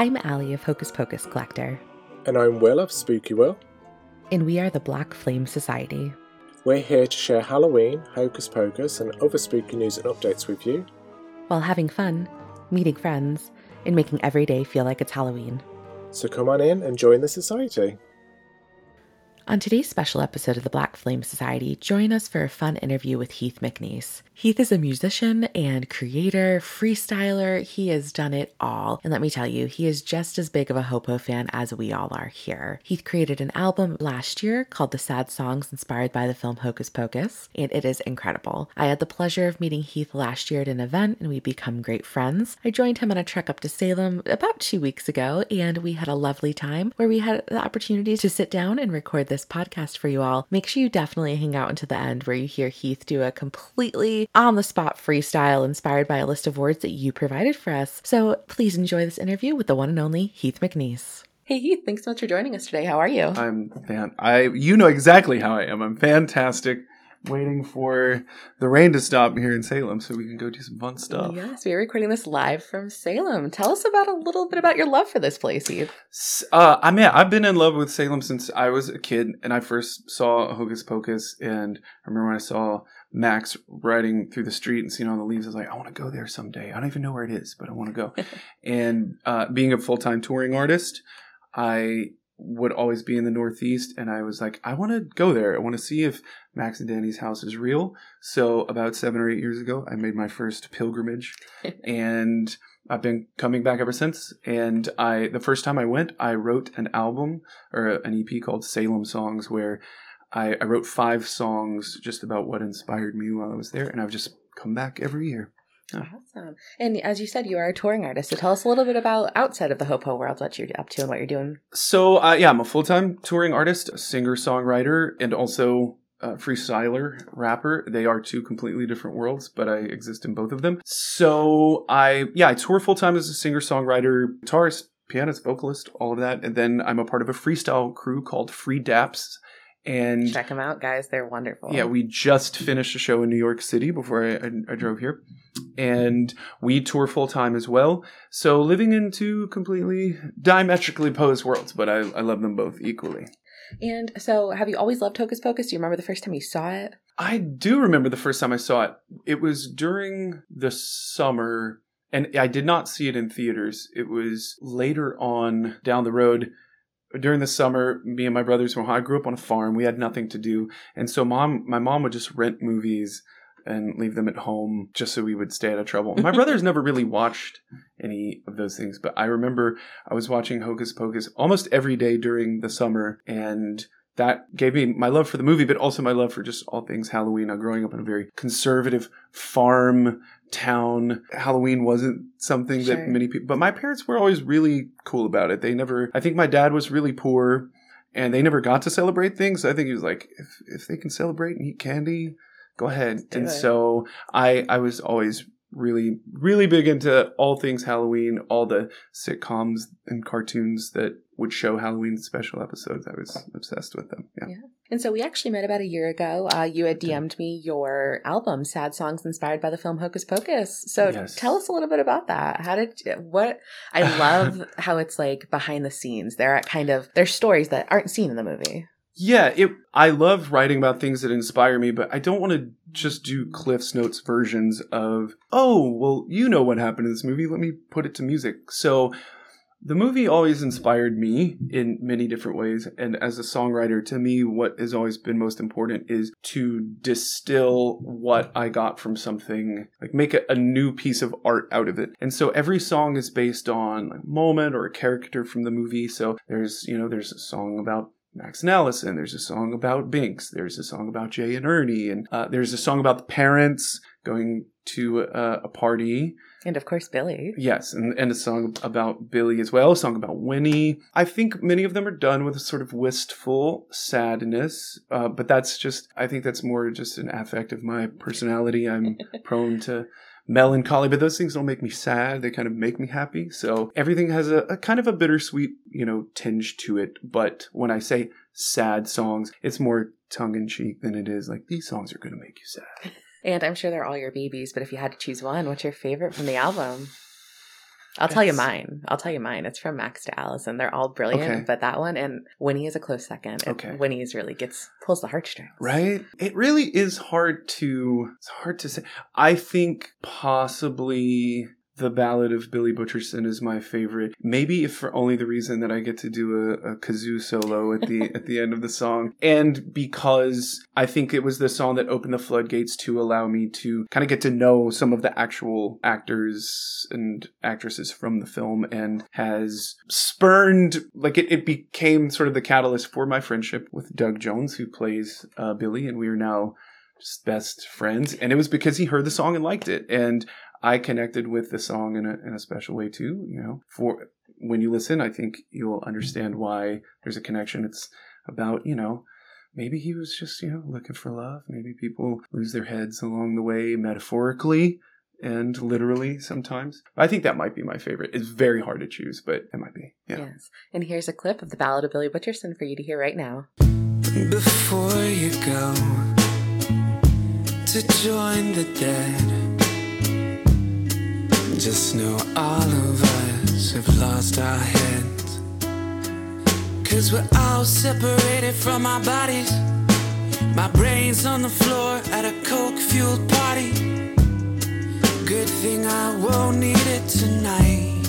I'm Allie of Hocus Pocus Collector. And I'm Will of Spooky Will. And we are the Black Flame Society. We're here to share Halloween, Hocus Pocus, and other spooky news and updates with you. While having fun, meeting friends, and making every day feel like it's Halloween. So come on in and join the society. On today's special episode of the Black Flame Society, join us for a fun interview with Heath McNease. Heath is a musician and creator, freestyler. He has done it all. And let me tell you, he is just as big of a Hopo fan as we all are here. Heath created an album last year called The Sad Songs inspired by the film Hocus Pocus, and it is incredible. I had the pleasure of meeting Heath last year at an event, and we become great friends. I joined him on a trek up to Salem about two weeks ago, and we had a lovely time where we had the opportunity to sit down and record this podcast for you all. Make sure you definitely hang out until the end where you hear Heath do a completely on the spot freestyle inspired by a list of words that you provided for us. So please enjoy this interview with the one and only Heath McNease. Hey Heath, thanks so much for joining us today. How are you? I'm fan. I you know exactly how I am. I'm fantastic waiting for the rain to stop here in Salem so we can go do some fun stuff. Yes, we're recording this live from Salem. Tell us about a little bit about your love for this place, Eve. Uh, I mean, I've been in love with Salem since I was a kid, and I first saw Hocus Pocus, and I remember when I saw Max riding through the street and seeing all the leaves. I was like, I want to go there someday. I don't even know where it is, but I want to go. and uh, being a full time touring artist, I would always be in the Northeast, and I was like, I want to go there. I want to see if Max and Danny's house is real. So about seven or eight years ago, I made my first pilgrimage, and I've been coming back ever since. And I, the first time I went, I wrote an album or an EP called Salem Songs, where I, I wrote five songs just about what inspired me while I was there, and I've just come back every year. Awesome. And as you said, you are a touring artist. So tell us a little bit about outside of the Hopo world, what you're up to and what you're doing. So, uh, yeah, I'm a full time touring artist, singer songwriter, and also freestyler, rapper. They are two completely different worlds, but I exist in both of them. So, I, yeah, I tour full time as a singer songwriter, guitarist, pianist, vocalist, all of that. And then I'm a part of a freestyle crew called Free Daps and check them out, guys. They're wonderful. Yeah, we just finished a show in New York City before I, I, I drove here, and we tour full time as well. So living in two completely diametrically opposed worlds, but I, I love them both equally. And so, have you always loved Hocus Pocus? Do you remember the first time you saw it? I do remember the first time I saw it. It was during the summer, and I did not see it in theaters. It was later on down the road during the summer, me and my brothers were I grew up on a farm. We had nothing to do, and so mom, my mom would just rent movies and leave them at home just so we would stay out of trouble. My brothers never really watched any of those things, but I remember I was watching Hocus Pocus almost every day during the summer, and that gave me my love for the movie, but also my love for just all things Halloween. Now, growing up in a very conservative farm town, Halloween wasn't something sure. that many people, but my parents were always really cool about it. They never, I think my dad was really poor and they never got to celebrate things. I think he was like, if, if they can celebrate and eat candy, go ahead. And it. so I, I was always really, really big into all things Halloween, all the sitcoms and cartoons that would show Halloween special episodes. I was obsessed with them. Yeah. yeah. And so we actually met about a year ago. Uh, you had DM'd me your album, Sad Songs Inspired by the Film Hocus Pocus. So yes. tell us a little bit about that. How did, what, I love how it's like behind the scenes. There are kind of, there's stories that aren't seen in the movie. Yeah, it. I love writing about things that inspire me, but I don't want to just do Cliff's Notes versions of, oh, well, you know what happened in this movie. Let me put it to music. So the movie always inspired me in many different ways. And as a songwriter, to me, what has always been most important is to distill what I got from something, like make a, a new piece of art out of it. And so every song is based on a moment or a character from the movie. So there's, you know, there's a song about Max and Allison. There's a song about Binks. There's a song about Jay and Ernie. And uh, there's a song about the parents going to uh, a party. And of course, Billy. Yes, and, and a song about Billy as well, a song about Winnie. I think many of them are done with a sort of wistful sadness, uh, but that's just, I think that's more just an affect of my personality. I'm prone to melancholy, but those things don't make me sad. They kind of make me happy. So everything has a, a, kind of a bittersweet, you know, tinge to it. But when I say sad songs, it's more tongue in cheek than it is like these songs are going to make you sad. And I'm sure they're all your babies, but if you had to choose one, what's your favorite from the album? I'll tell you mine. I'll tell you mine. It's from Max to Allison. They're all brilliant, Okay. but that one and Winnie is a close second. Okay. Winnie's really gets pulls the heartstrings. Right? It really is hard to it's hard to say. I think possibly the Ballad of Billy Butcherson is my favorite. Maybe if for only the reason that I get to do a, a kazoo solo at the at the end of the song, and because I think it was the song that opened the floodgates to allow me to kind of get to know some of the actual actors and actresses from the film, and has spurned like it, it became sort of the catalyst for my friendship with Doug Jones, who plays uh, Billy, and we are now just best friends. And it was because he heard the song and liked it, and I connected with the song in a in a special way too. You know, for when you listen, I think you'll understand why there's a connection. It's about you know. Maybe he was just, you know, looking for love. Maybe people lose their heads along the way, metaphorically and literally sometimes. I think that might be my favorite. It's very hard to choose, but it might be. Yeah. Yes. And here's a clip of the Ballad of Billy Butcherson for you to hear right now. Before you go to join the dead, just know all of us have lost our heads. Cause we're all separated from our bodies. My brain's on the floor at a coke fueled party. Good thing I won't need it tonight.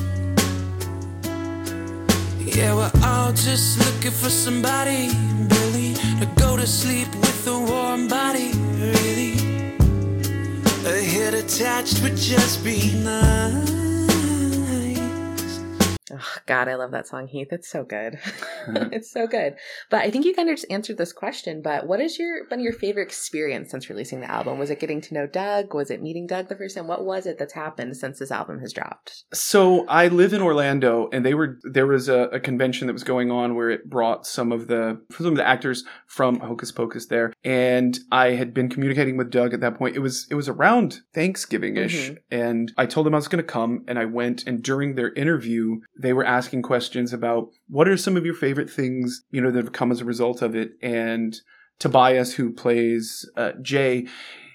Yeah, we're all just looking for somebody, Billy, to go to sleep with a warm body, really. A head attached would just be nice. Oh, God, I love that song, Heath. It's so good. it's so good. But I think you kind of just answered this question. But what has your been your favorite experience since releasing the album? Was it getting to know Doug? Was it meeting Doug the first time? What was it that's happened since this album has dropped? So I live in Orlando, and they were there was a, a convention that was going on where it brought some of the some of the actors from Hocus Pocus there, and I had been communicating with Doug at that point. It was it was around Thanksgiving ish, Mhm. and I told him I was going to come, and I went. And during their interview, they were asking questions about what are some of your favorite things you know that have come as a result of it, and Tobias, who plays uh, Jay,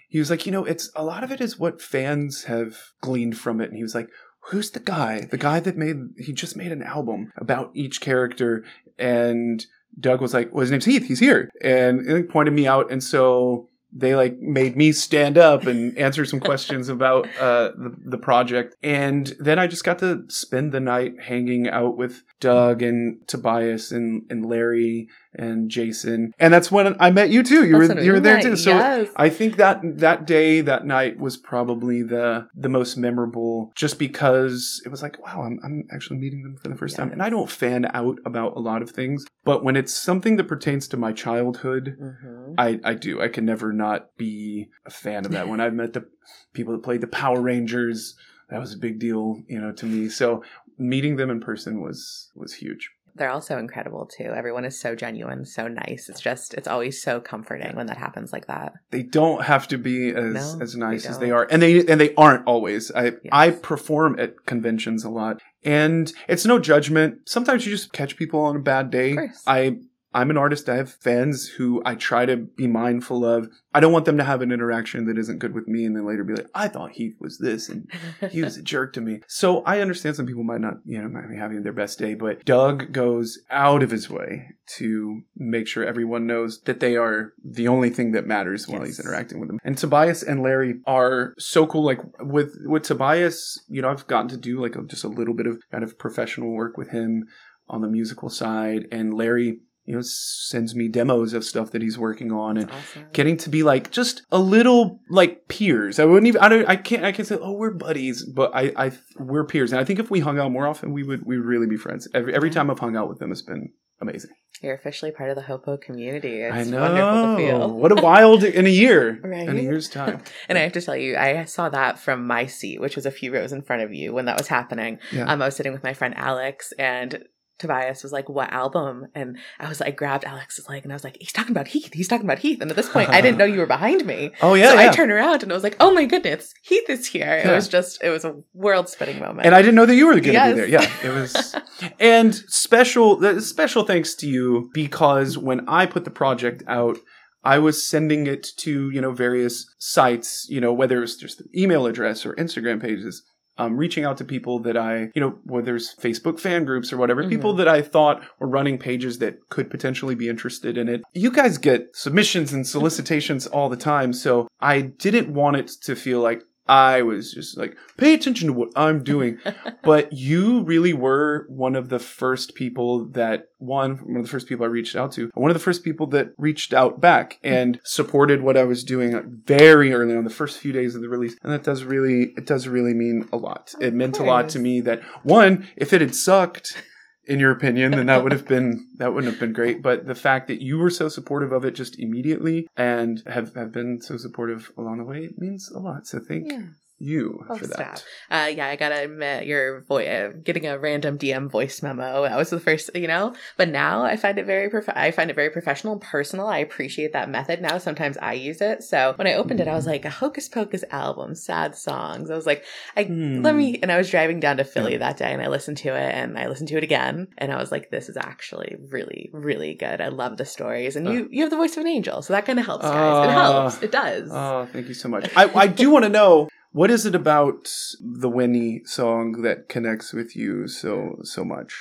he was like, you know, it's a lot of it is what fans have gleaned from it, and he was like who's the guy? The guy that made he just made an album about each character and Doug was like, well, his name's Heath. He's here. And he pointed me out. And so they like made me stand up and answer some questions about uh, the, the project. And then I just got to spend the night hanging out with Doug and Tobias and, and Larry and Jason. And that's when I met you too. You That's were you were there met, too. So yes. I think that that day, that night was probably the the most memorable, just because it was like, wow, I'm I'm actually meeting them for the first time, and I don't fan out about a lot of things, but when it's something that pertains to my childhood, Mm-hmm. I I do. I can never not be a fan of that. when I've met the people that played the Power Rangers, that was a big deal, you know, to me. So meeting them in person was was huge. They're also incredible too. Everyone is so genuine, so nice. It's just, it's always so comforting when that happens like that. they don't have to be as No, as nice they as they are and they and they aren't always i Yes. i perform at conventions a lot and it's no judgment sometimes you just catch people on a bad day Of course. i i'm an artist i have fans who i try to be mindful of i don't want them to have an interaction that isn't good with me and then later be like i thought heath was this and he was a jerk to me. So I understand some people might not, you know, might be having their best day, but Doug goes out of his way to make sure everyone knows that they are the only thing that matters while he's interacting with them. And Tobias and Larry are so cool. Like with with Tobias, you know, I've gotten to do like a, just a little bit of kind of professional work with him on the musical side, and Larry. You know, sends me demos of stuff that he's working on, and Awesome. getting to be like just a little like peers. I wouldn't even. I don't. I can't. I can't say. Oh, we're buddies, but I. I. We're peers, and I think if we hung out more often, we would. We would really be friends. Every every time I've hung out with them, it's been amazing. You're officially part of the Hopo community. It's I know. wonderful to feel. What a wild in a year. Right? In a year's time. And I have to tell you, I saw that from my seat, which was a few rows in front of you when that was happening. Yeah. Um, I was sitting with my friend Alex, and Tobias was like, "What album?" And I was, I grabbed Alex's leg, and I was like, "He's talking about Heath. He's talking about Heath." And at this point, I didn't know you were behind me. oh yeah. so yeah. I turned around and I was like, "Oh my goodness, Heath is here!" It was just, it was a world-spinning moment. and I didn't know that you were going to Yes. be there. Yeah, it was. and special, special thanks to you because when I put the project out, I was sending it to you know various sites, you know whether it was just email address or Instagram pages. Um, reaching out to people that I, you know, whether it's Facebook fan groups or whatever, people Mhm. that I thought were running pages that could potentially be interested in it. You guys get submissions and solicitations all the time, so I didn't want it to feel like I was just like, pay attention to what I'm doing. but you really were one of the first people that one one of the first people I reached out to, one of the first people that reached out back and supported what I was doing very early on the first few days of the release, and that does really it does really mean a lot. It meant a lot to me that one, if it had sucked. In your opinion, then that would have been that wouldn't have been great. But the fact that you were so supportive of it just immediately and have, have been so supportive along the way it means a lot. So thank Yeah. You Oh, for that. Uh, yeah, I gotta admit, your voice, uh, getting a random DM voice memo. That was the first, you know. But now I find it very, prof- I find it very professional and personal. I appreciate that method now. Sometimes I use it. So when I opened it, I was like, a Hocus Pocus album, sad songs. I was like, I Hmm. let me. And I was driving down to Philly that day, and I listened to it, and I listened to it again, and I was like, this is actually really, really good. I love the stories, and Uh. you, you have the voice of an angel, so that kind of helps, guys. it helps. It does. Oh, thank you so much. I, I do want to know what is it about the Winnie song that connects with you so so much?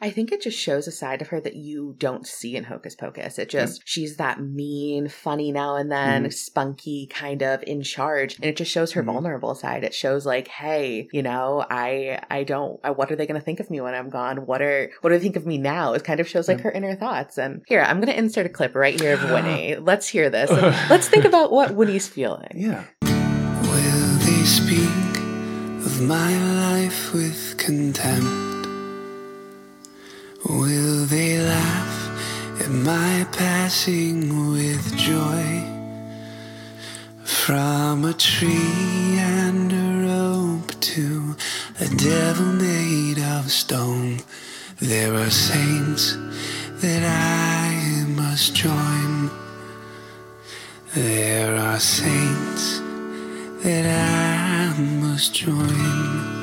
I think it just shows a side of her that you don't see in Hocus Pocus. It just, she's that mean, funny now and then, Mhm. spunky, kind of in charge. And it just shows her Mhm. vulnerable side. It shows like, hey, you know, I, I don't, I, what are they going to think of me when I'm gone? What are, what do they think of me now? It kind of shows like her inner thoughts. And here, I'm going to insert a clip right here of Winnie. Let's hear this. Let's think about what Winnie's feeling. Yeah. They speak of my life with contempt? Will they laugh at my passing with joy? From a tree and a rope to a devil made of stone, there are saints that I must join. There are saints that I must join.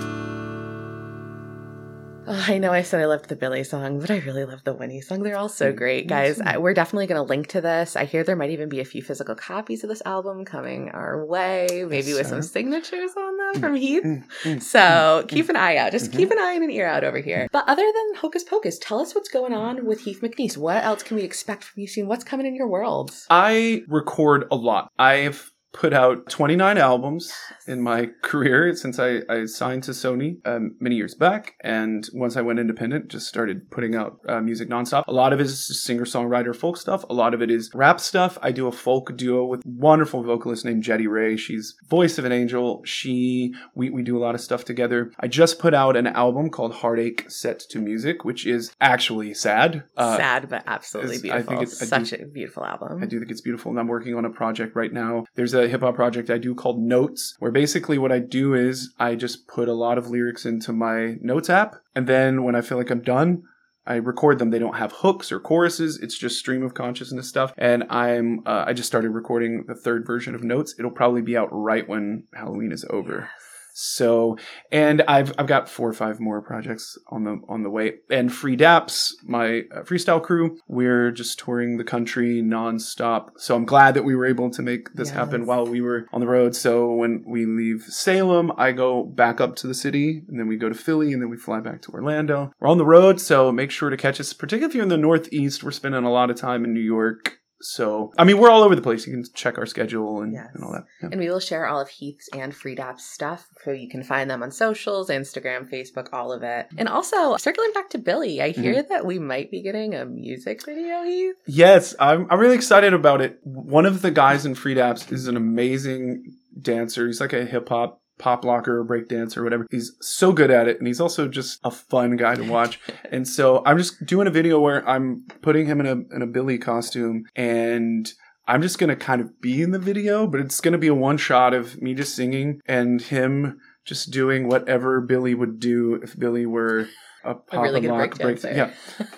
Oh, I know I said I loved the Billy song, but I really love the Winnie song. They're all so Mm, great, guys. I, we're definitely going to link to this. I hear there might even be a few physical copies of this album coming our way, maybe Yes, with some signatures on them from Heath. Mm, mm, So keep an eye out. Just Mhm. keep an eye and an ear out over here. But other than Hocus Pocus, tell us what's going on with Heath McNease. What else can we expect from you soon? What's coming in your world? I record a lot. I've put out 29 albums in my career since I, I signed to Sony um, many years back. And once I went independent, just started putting out uh, music nonstop. A lot of it is singer songwriter folk stuff. A lot of it is rap stuff. I do a folk duo with wonderful vocalist named Jetty Rae. She's voice of an angel. She we, we do a lot of stuff together. I just put out an album called Heartache Set to Music, which is actually sad. Uh, Sad, but absolutely beautiful. I think it's- I do- Such a beautiful album. I do think it's beautiful, and I'm working on a project right now. There's a hip hop project I do called Notes, where basically what I do is I just put a lot of lyrics into my Notes app, and then when I feel like I'm done, I record them. They don't have hooks or choruses. It's just stream of consciousness stuff. And I'm uh, I just started recording the third version of Notes. It'll probably be out right when Halloween is over. So, and I've I've got four or five more projects on the on the way. And Free Daps, my uh, freestyle crew, we're just touring the country nonstop. So I'm glad that we were able to make this happen while we were on the road. So when we leave Salem, I go back up to the city, and then we go to Philly, and then we fly back to Orlando. We're on the road, so make sure to catch us. Particularly if you're in the Northeast, we're spending a lot of time in New York. So I mean, we're all over the place. You can check our schedule and, Yes. and all that. Yeah. And we will share all of Heath's and Freedap's stuff. So you can find them on socials, Instagram, Facebook, all of it. And also, circling back to Billy, I hear Mm-hmm. that we might be getting a music video, Heath. Yes, I'm, I'm really excited about it. One of the guys in Free Daps is an amazing dancer. He's like a hip hop pop locker or breakdance or whatever. He's so good at it and he's also just a fun guy to watch. and so I'm just doing a video where I'm putting him in a in a Billy costume and I'm just going to kind of be in the video, but it's going to be a one shot of me just singing and him just doing whatever Billy would do if Billy were a pop A really and lock break break. Yeah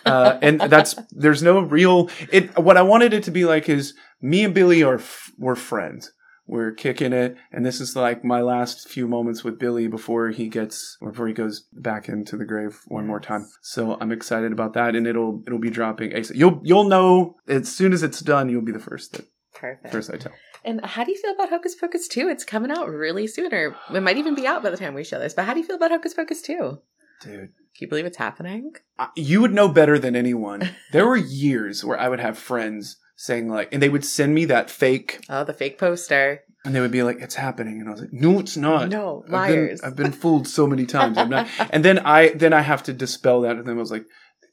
uh, and that's there's no real it what i wanted it to be like is me and billy are f- we're friends we're kicking it and this is like my last few moments with billy before he gets before he goes back into the grave one more time so i'm excited about that and it'll it'll be dropping ASAP. you'll you'll know as soon as it's done you'll be the first that Perfect. first i tell And how do you feel about Hocus Pocus 2? It's coming out really soon, or it might even be out by the time we show this. But how do you feel about Hocus Pocus 2? Can Dude. you believe it's happening? I- You would know better than anyone. There were years where I would have friends saying like, and they would send me that fake, Oh, the fake poster. and they would be like, "It's happening," and I was like, "No, it's not." No, I've been, liars. I've been fooled so many times. I'm not. And then I then I have to dispel that, and then I was like,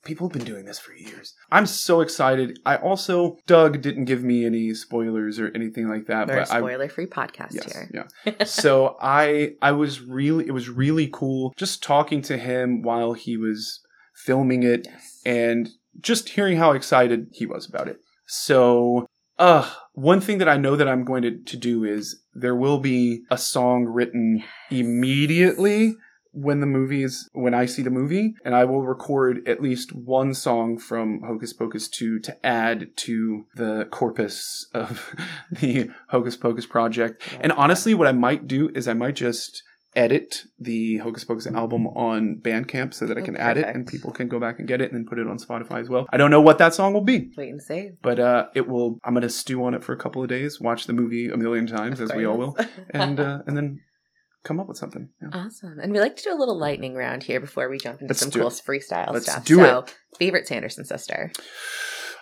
people have been doing this for years. I'm so excited. I also Doug didn't give me any spoilers or anything like that, We're a but spoiler free podcast yes, here. yeah. so I I was really it was really cool just talking to him while he was filming it Yes. and just hearing how excited he was about it. So, uh, one thing that I know that I'm going to, to do is there will be a song written immediately when the movie is, when I see the movie, and I will record at least one song from Hocus Pocus 2 to add to the corpus of the Hocus Pocus project. And honestly, what I might do is I might just edit the Hocus Pocus album on Bandcamp so that I Oh, can add it and people can go back and get it and then put it on Spotify as well. I don't know what that song will be, Wait and see. but uh, it will. I'm gonna stew on it for a couple of days, watch the movie a million times as we all will, and uh, and then come up with something. Yeah. Awesome. And we like to do a little lightning round here before we jump into Let's some cool it. freestyle Let's stuff. do so, favorite Sanderson sister.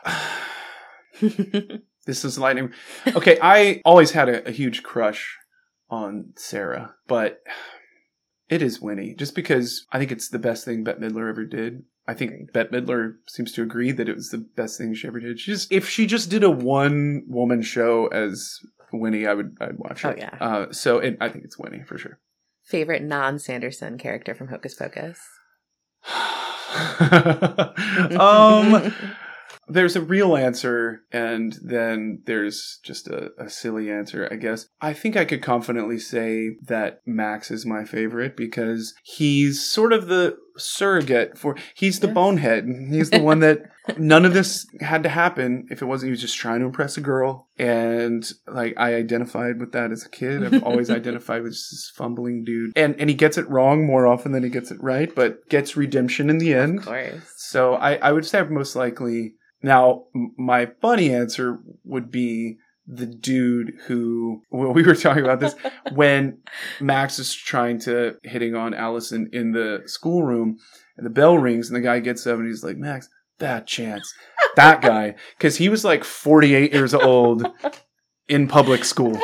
this is lightning. Okay, I always had a, a huge crush on Sarah, but it is Winnie. Just because I think it's the best thing Bette Midler ever did. I think Agreed. Bette Midler seems to agree that it was the best thing she ever did. She just if she just did a one woman show as Winnie, I would I'd watch Oh, it. yeah. Uh, so it, I think it's Winnie for sure. favorite non Sanderson character from Hocus Pocus. um, there's a real answer, and then there's just a, a silly answer, I guess. I think I could confidently say that Max is my favorite because he's sort of the surrogate for. He's the Yes. bonehead. He's the one that none of this had to happen if it wasn't. He was just trying to impress a girl, and like I identified with that as a kid. I've always identified with this fumbling dude, and and he gets it wrong more often than he gets it right, but gets redemption in the end. of course. So I, I would say most likely. Now, my funny answer would be the dude who, well, we were talking about this when Max is trying to hitting on Allison in the schoolroom and the bell rings and the guy gets up and he's like, Max, that chance, that guy. Cause he was like 48 years old in public school.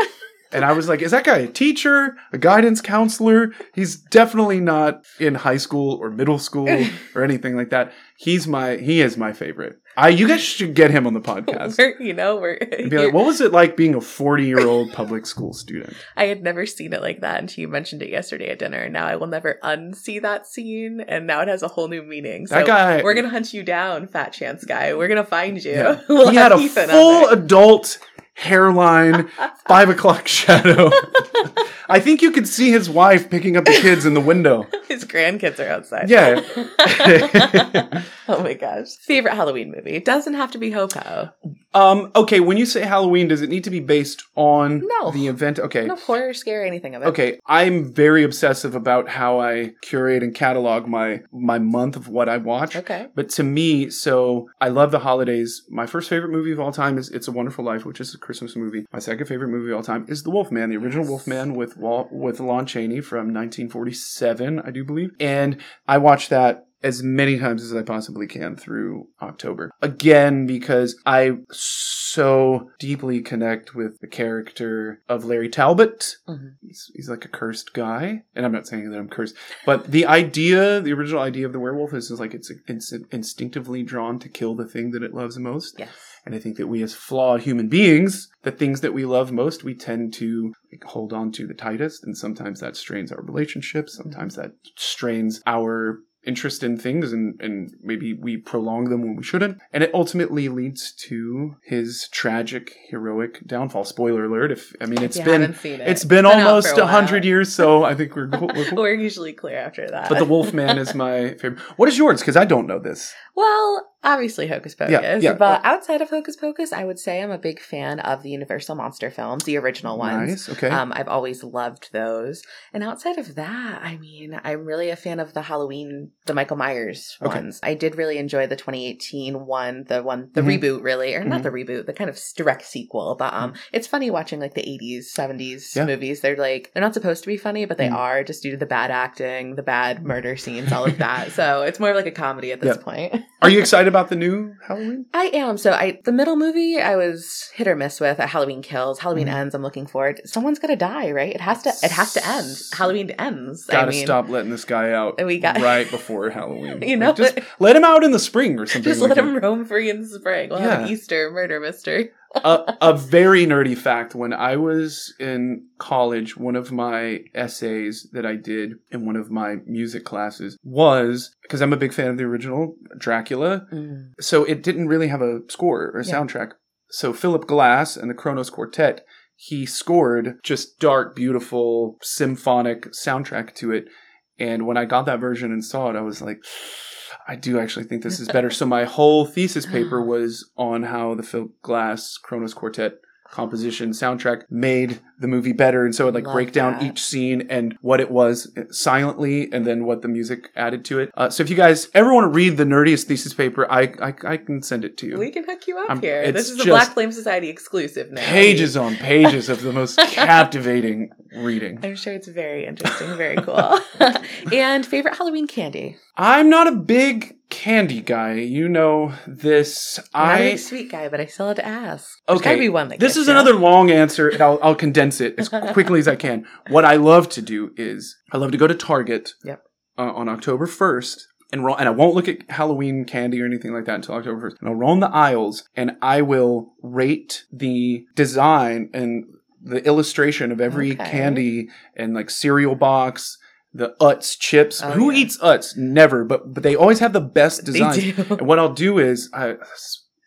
And I was like, is that guy a teacher, a guidance counselor? He's definitely not in high school or middle school or anything like that. He's my, he is my favorite. I, you guys should get him on the podcast. We're, you know, we're. And be like, what was it like being a 40 year old public school student? I had never seen it like that until you mentioned it yesterday at dinner. And now I will never unsee that scene. And now it has a whole new meaning. So That guy- we're going to hunt you down, fat chance guy. We're going to find you. Yeah. We'll he had a Ethan full adult hairline, five o'clock shadow. I think you could see his wife picking up the kids in the window. His grandkids are outside. Yeah. oh my gosh. Favorite Halloween movie. It doesn't have to be Hopo. Um, okay, when you say Halloween, does it need to be based on No. the event? Okay. No horror, scare, anything of it. Okay, I'm very obsessive about how I curate and catalog my my month of what I watch. Okay. But to me, so I love the holidays. My first favorite movie of all time is It's a Wonderful Life, which is a Christmas movie. My second favorite movie of all time is The Wolfman, the original Wolfman with Wal- with Lon Chaney from 1947, I do believe. And I watched that as many times as I possibly can through October. Again, because I so deeply connect with the character of Larry Talbot. Mhm. He's, he's like a cursed guy. And I'm not saying that I'm cursed, but the idea, the original idea of the werewolf is, is like it's, it's instinctively drawn to kill the thing that it loves most. Yes. And I think that we as flawed human beings, the things that we love most, we tend to like, hold on to the tightest. And sometimes that strains our relationships. Sometimes that strains our interest in things and, and maybe we prolong them when we shouldn't. And it ultimately leads to his tragic, heroic downfall. Spoiler alert. If, I mean, it's been, it, it's been almost a hundred years. So I think we're, we're We're usually clear after that. but the Wolfman is my favorite. What is yours? Because I don't know this. Well, obviously Hocus Pocus. Yeah, yeah. But outside of Hocus Pocus, I would say I'm a big fan of the Universal monster films, the original ones. Nice. Okay. Um, I've always loved those. And outside of that, I mean, I'm really a fan of the Halloween, the Michael Myers Okay. ones. I did really enjoy the 2018 one, the one, the Mhm. reboot, really, or not Mhm. the reboot, the kind of direct sequel. But um, it's funny watching like the 80s, 70s Yeah. movies. They're like they're not supposed to be funny, but they Mhm. are just due to the bad acting, the bad murder scenes, all of that. so it's more of like a comedy at this Yeah. point. Are you excited about the new Halloween? I am. So I the middle movie I was hit or miss with. At Halloween Kills, Halloween Mhm. Ends. I'm looking forward. Someone's gonna die, right? It has to. It has to end. Halloween ends. Gotta I mean, stop letting this guy out We got- right before Halloween. You know, Like, just let him out in the spring or something. just like let him roam free in the spring. We'll have an Easter murder mystery. A, a very nerdy fact when I was in college, one of my essays that I did in one of my music classes was because I'm a big fan of the original Dracula. Mm. So it didn't really have a score or a Yeah. soundtrack. So Philip Glass and the Kronos Quartet, he scored just dark, beautiful, symphonic soundtrack to it. And when I got that version and saw it, I was like, I do actually think this is better. so my whole thesis paper was on how the Philip Glass Kronos Quartet composition soundtrack made the movie better and so it like Love break down that. each scene and what it was silently and then what the music added to it uh, so if you guys ever want to read the nerdiest thesis paper i i, I can send it to you We can hook you up I'm- here. This is a Black Flame Society exclusive now. pages on pages of the most captivating reading I'm sure it's very interesting, very cool. and favorite Halloween candy? i'm not a big candy guy you know this I'm not a i big sweet guy, but I still had to ask. Okay, be one that This is ya. another long answer, and I'll, I'll condense it as quickly as I can. What I love to do is I love to go to Target Yep. uh, on October 1st. And, roll, and I won't look at Halloween candy or anything like that until October 1st. And I'll roam the aisles and I will rate the design and the illustration of every Okay. candy and like cereal box, the Utz chips. Oh, Who yeah. eats Utz? Never, but but they always have the best do. And what I'll do is, I,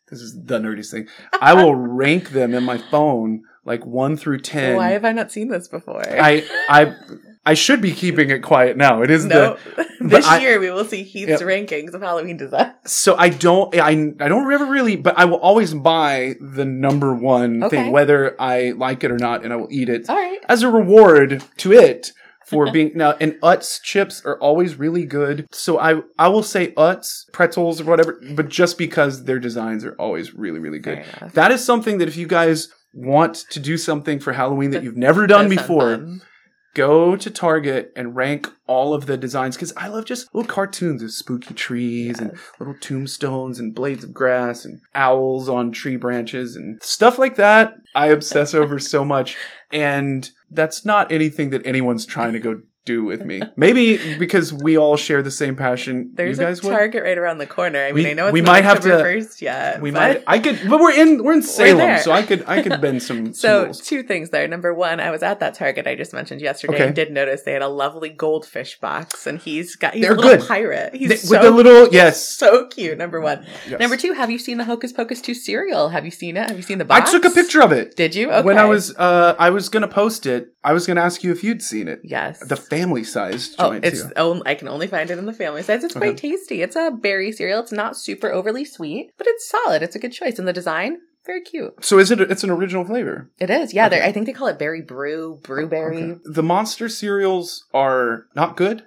this is the nerdiest thing. I will rank them in my phone, like one through ten. Why have I not seen this before? I I I should be keeping it quiet now. It is no. the this I- year we will see Heath's Yep. rankings of Halloween design. so I don't I I don't ever really, but I will always buy the number one Okay. thing, whether I like it or not, and I will eat it right. as a reward to it for being now and Utz chips are always really good. So I I will say Utz pretzels or whatever, but just because their designs are always really really good. That is something that if you guys want to do something for Halloween that you've never done before, fun. Go to Target and rank all of the designs because I love just little cartoons of spooky trees and little tombstones and blades of grass and owls on tree branches and stuff like that. I obsess over so much. And that's not anything that anyone's trying to go do with me. Maybe because we all share the same passion. There's you guys a would. Target right around the corner. I mean, We- I know it's we not might have to- first yet. We but- might. I could, but we're in. We're in Salem, there. so I could. I could bend some. some So rules. two things there. Number one, I was at that Target I just mentioned yesterday Okay. and did notice they had a lovely goldfish box, and he's got he's They're a little good. pirate. He's Th- so, with the little yes. so cute. Number one. yes. Number two, have you seen the Hocus Pocus two cereal? Have you seen it? Have you seen the box? I took a picture of it. Did you? Okay. When I was, uh, I was gonna post it. I was gonna ask you if you'd seen it. yes, The family sized Oh, joint it's own, I can only find it in the family size. It's quite uh-huh. tasty. It's a berry cereal. It's not super overly sweet, but it's solid. It's a good choice. And the design, very cute. So is it? It's an original flavor. It is. Yeah, Okay. I think they call it berry brew, brewberry. Okay. The monster cereals are not good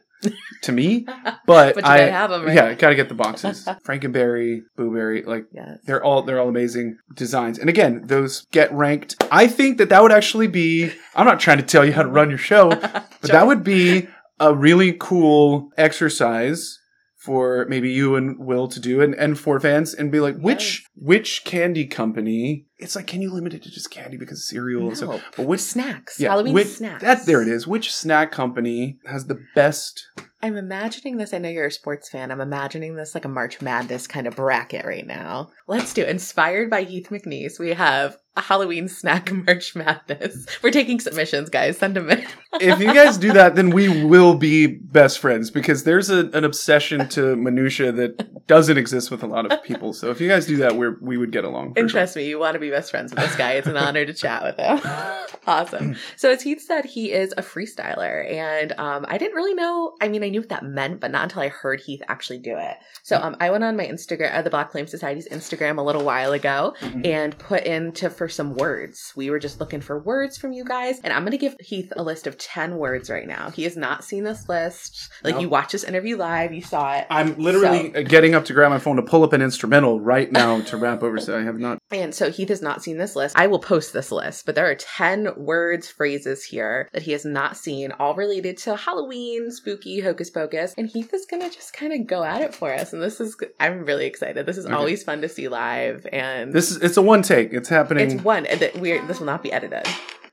to me, but, But you I gotta have 'em, right? yeah, gotta get the boxes. Frankenberry, Boo Berry, like Yes. they're all they're all amazing designs. And again, those get ranked. I think that that would actually be. I'm not trying to tell you how to run your show, but that would be a really cool exercise for maybe you and Will to do and, and for fans and be like, which which candy company? It's like, can you limit it to just candy because cereal and No. stuff? But which snacks. yeah, Halloween which, snacks. That there it is. Which snack company has the best? I'm imagining this. I know you're a sports fan. I'm imagining this like a March Madness kind of bracket right now. Let's do it. Inspired by Heath McNease, we have a Halloween snack March Madness. We're taking submissions, guys. Send them in. if you guys do that, then we will be best friends because there's a, an obsession to minutia that doesn't exist with a lot of people. So if you guys do that, we we would get along. And sure. trust me, you want to be best friends with this guy. It's an honor to chat with him. awesome. So as Heath said, he is a freestyler, and um, I didn't really know. I mean, I knew what that meant, but not until I heard Heath actually do it. So um, I went on my Instagram, uh, the Black Flame Society's Instagram, a little while ago, Mhm. and put into for some words. We were just looking for words from you guys, and I'm going to give Heath a list of ten words right now. He has not seen this list. Like Nope. you watched this interview live, you saw it. I'm literally uh getting up to grab my phone to pull up an instrumental right now to rap over. So I have not. And so Heath has not seen this list. I will post this list, but there are 10 words, phrases here that he has not seen, all related to Halloween, spooky, hocus pocus. And Heath is going to just kind of go at it for us. And this is, I'm really excited. This is Okay. always fun to see live. And This is it's a one take. It's happening. it's one and that we're, this will not be edited.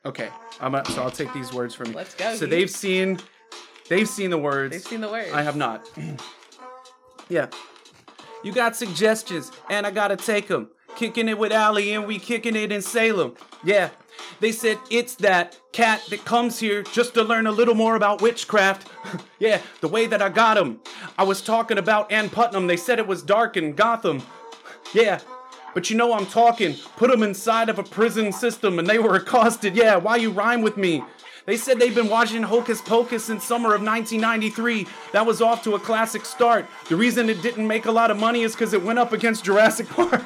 okay, I'm a, so I'll take these words from you. Let's go. So they've seen, they've seen the words. They've seen the words. I have not. yeah. You got suggestions, and I gotta take them. Kicking it with Allie, and we kicking it in Salem. Yeah. They said it's that cat that comes here just to learn a little more about witchcraft. yeah, the way that I got him. I was talking about Ann Putnam. They said it was dark in Gotham. Yeah. But you know I'm talking. Put them inside of a prison system and they were accosted. Yeah, why you rhyme with me? They said they've been watching Hocus Pocus since summer of 1993. That was off to a classic start. The reason it didn't make a lot of money is because it went up against Jurassic Park.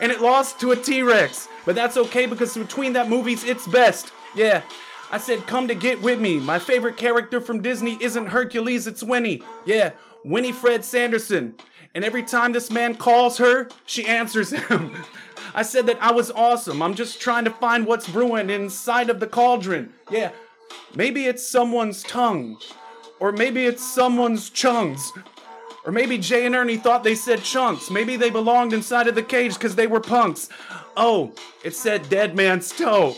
and it lost to a T Rex. But that's okay because between that movies, it's best. Yeah. I said, come to get with me. My favorite character from Disney isn't Hercules, it's Winnie. Yeah, Winifred Sanderson. And every time this man calls her, she answers him. I said that I was awesome. I'm just trying to find what's brewing inside of the cauldron. Yeah, maybe it's someone's tongue. Or maybe it's someone's chungs. Or maybe Jay and Ernie thought they said chunks. Maybe they belonged inside of the cage because they were punks. Oh, it said dead man's toe.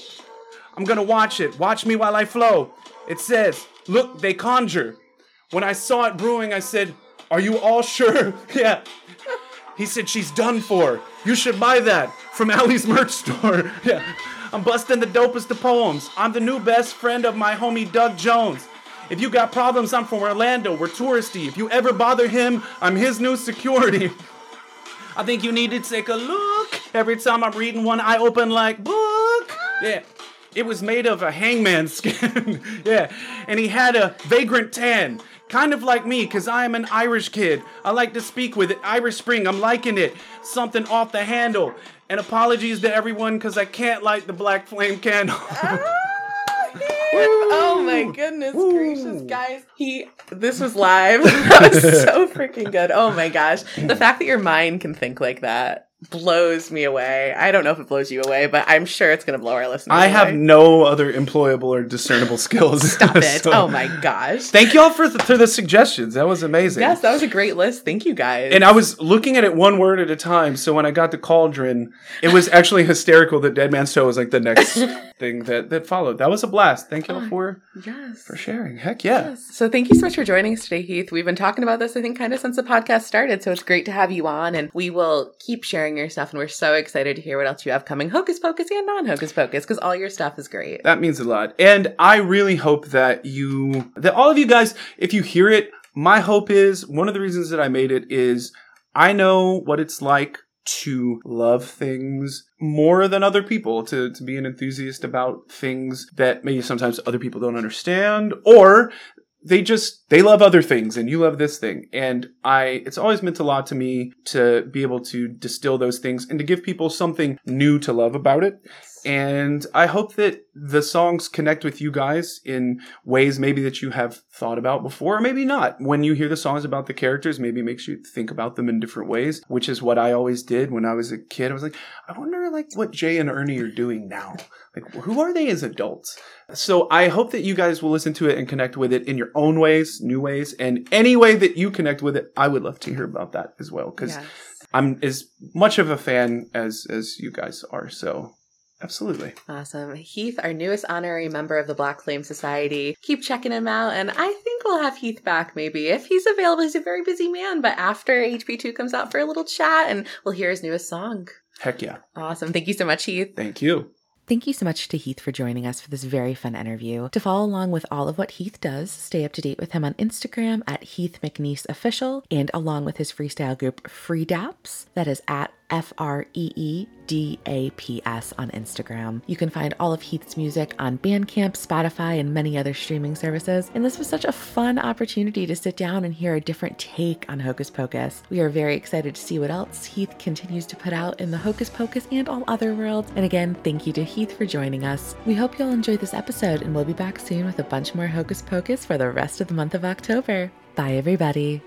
I'm gonna watch it. Watch me while I flow. It says, Look, they conjure. When I saw it brewing, I said, Are you all sure? yeah. He said, She's done for. You should buy that from Allie's merch store. yeah. I'm busting the dopest of poems. I'm the new best friend of my homie Doug Jones. If you got problems, I'm from Orlando. We're touristy. If you ever bother him, I'm his new security. I think you need to take a look. Every time I'm reading one, I open like book. Yeah. It was made of a hangman skin. yeah. And he had a vagrant tan. Kind of like me, because I am an Irish kid. I like to speak with it. Irish Spring, I'm liking it. Something off the handle. And apologies to everyone, because I can't light the black flame candle. Ah, oh my goodness Woo. gracious, guys. He this was live. that was so freaking good. Oh my gosh. The fact that your mind can think like that blows me away. I don't know if it blows you away, but I'm sure it's gonna blow our listeners. I have no other employable or discernible skills. Stop it. So- Oh my gosh. Thank y'all for the, for the suggestions. That was amazing. Yes, that was a great list. Thank you guys. And I was looking at it one word at a time. So when I got the cauldron, it was actually hysterical that Dead Man's Toe was like the next thing that, that followed. That was a blast. Thank y'all Oh, for yes. for sharing. Heck yeah. Yes. So thank you so much for joining us today, Heath. We've been talking about this, I think, kind of since the podcast started. So it's great to have you on, and we will keep sharing your stuff. And we're so excited to hear what else you have coming, Hocus Pocus and non Hocus Pocus, because all your stuff is great. That means a lot. And I really hope that you, that all of you guys, if you hear it, my hope is one of the reasons that I made it is I know what it's like to love things more than other people, to, to be an enthusiast about things that maybe sometimes other people don't understand, or they just they love other things and you love this thing. And i it's always meant a lot to me to be able to distill those things and to give people something new to love about it and I hope that the songs connect with you guys in ways maybe that you have thought about before, or maybe not. When you hear the songs about the characters, maybe it makes you think about them in different ways, which is what I always did when I was a kid. I was like, I wonder like what Jay and Ernie are doing now. Like, who are they as adults? So I hope that you guys will listen to it and connect with it in your own ways, new ways, and any way that you connect with it. I would love to hear about that as well because Yes. I'm as much of a fan as as you guys are. So absolutely. Awesome. Heath, our newest honorary member of the Black Flame Society. Keep checking him out, and I think we'll have Heath back maybe if he's available. He's a very busy man, but after HP2 comes out for a little chat, and we'll hear his newest song. Heck yeah. Awesome. Thank you so much, Heath. Thank you. Thank you so much to Heath for joining us for this very fun interview. To follow along with all of what Heath does, stay up to date with him on Instagram at Heath McNease Official and along with his freestyle group Free Daps. That is at F R E E D A P S on Instagram. You can find all of Heath's music on Bandcamp, Spotify, and many other streaming services. And this was such a fun opportunity to sit down and hear a different take on Hocus Pocus. We are very excited to see what else Heath continues to put out in the Hocus Pocus and all other worlds. And again, thank you to Heath for joining us. We hope you'll enjoy this episode, and we'll be back soon with a bunch more Hocus Pocus for the rest of the month of October. Bye, everybody.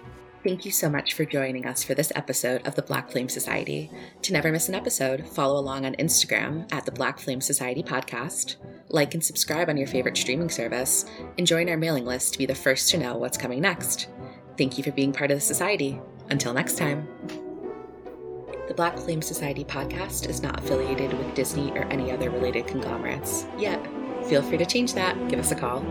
Thank you so much for joining us for this episode of the Black Flame Society. To never miss an episode, follow along on Instagram at the Black Flame Society podcast, like and subscribe on your favorite streaming service, and join our mailing list to be the first to know what's coming next. Thank you for being part of the society. Until next time. The Black Flame Society podcast is not affiliated with Disney or any other related conglomerates. Yet, feel free to change that. Give us a call.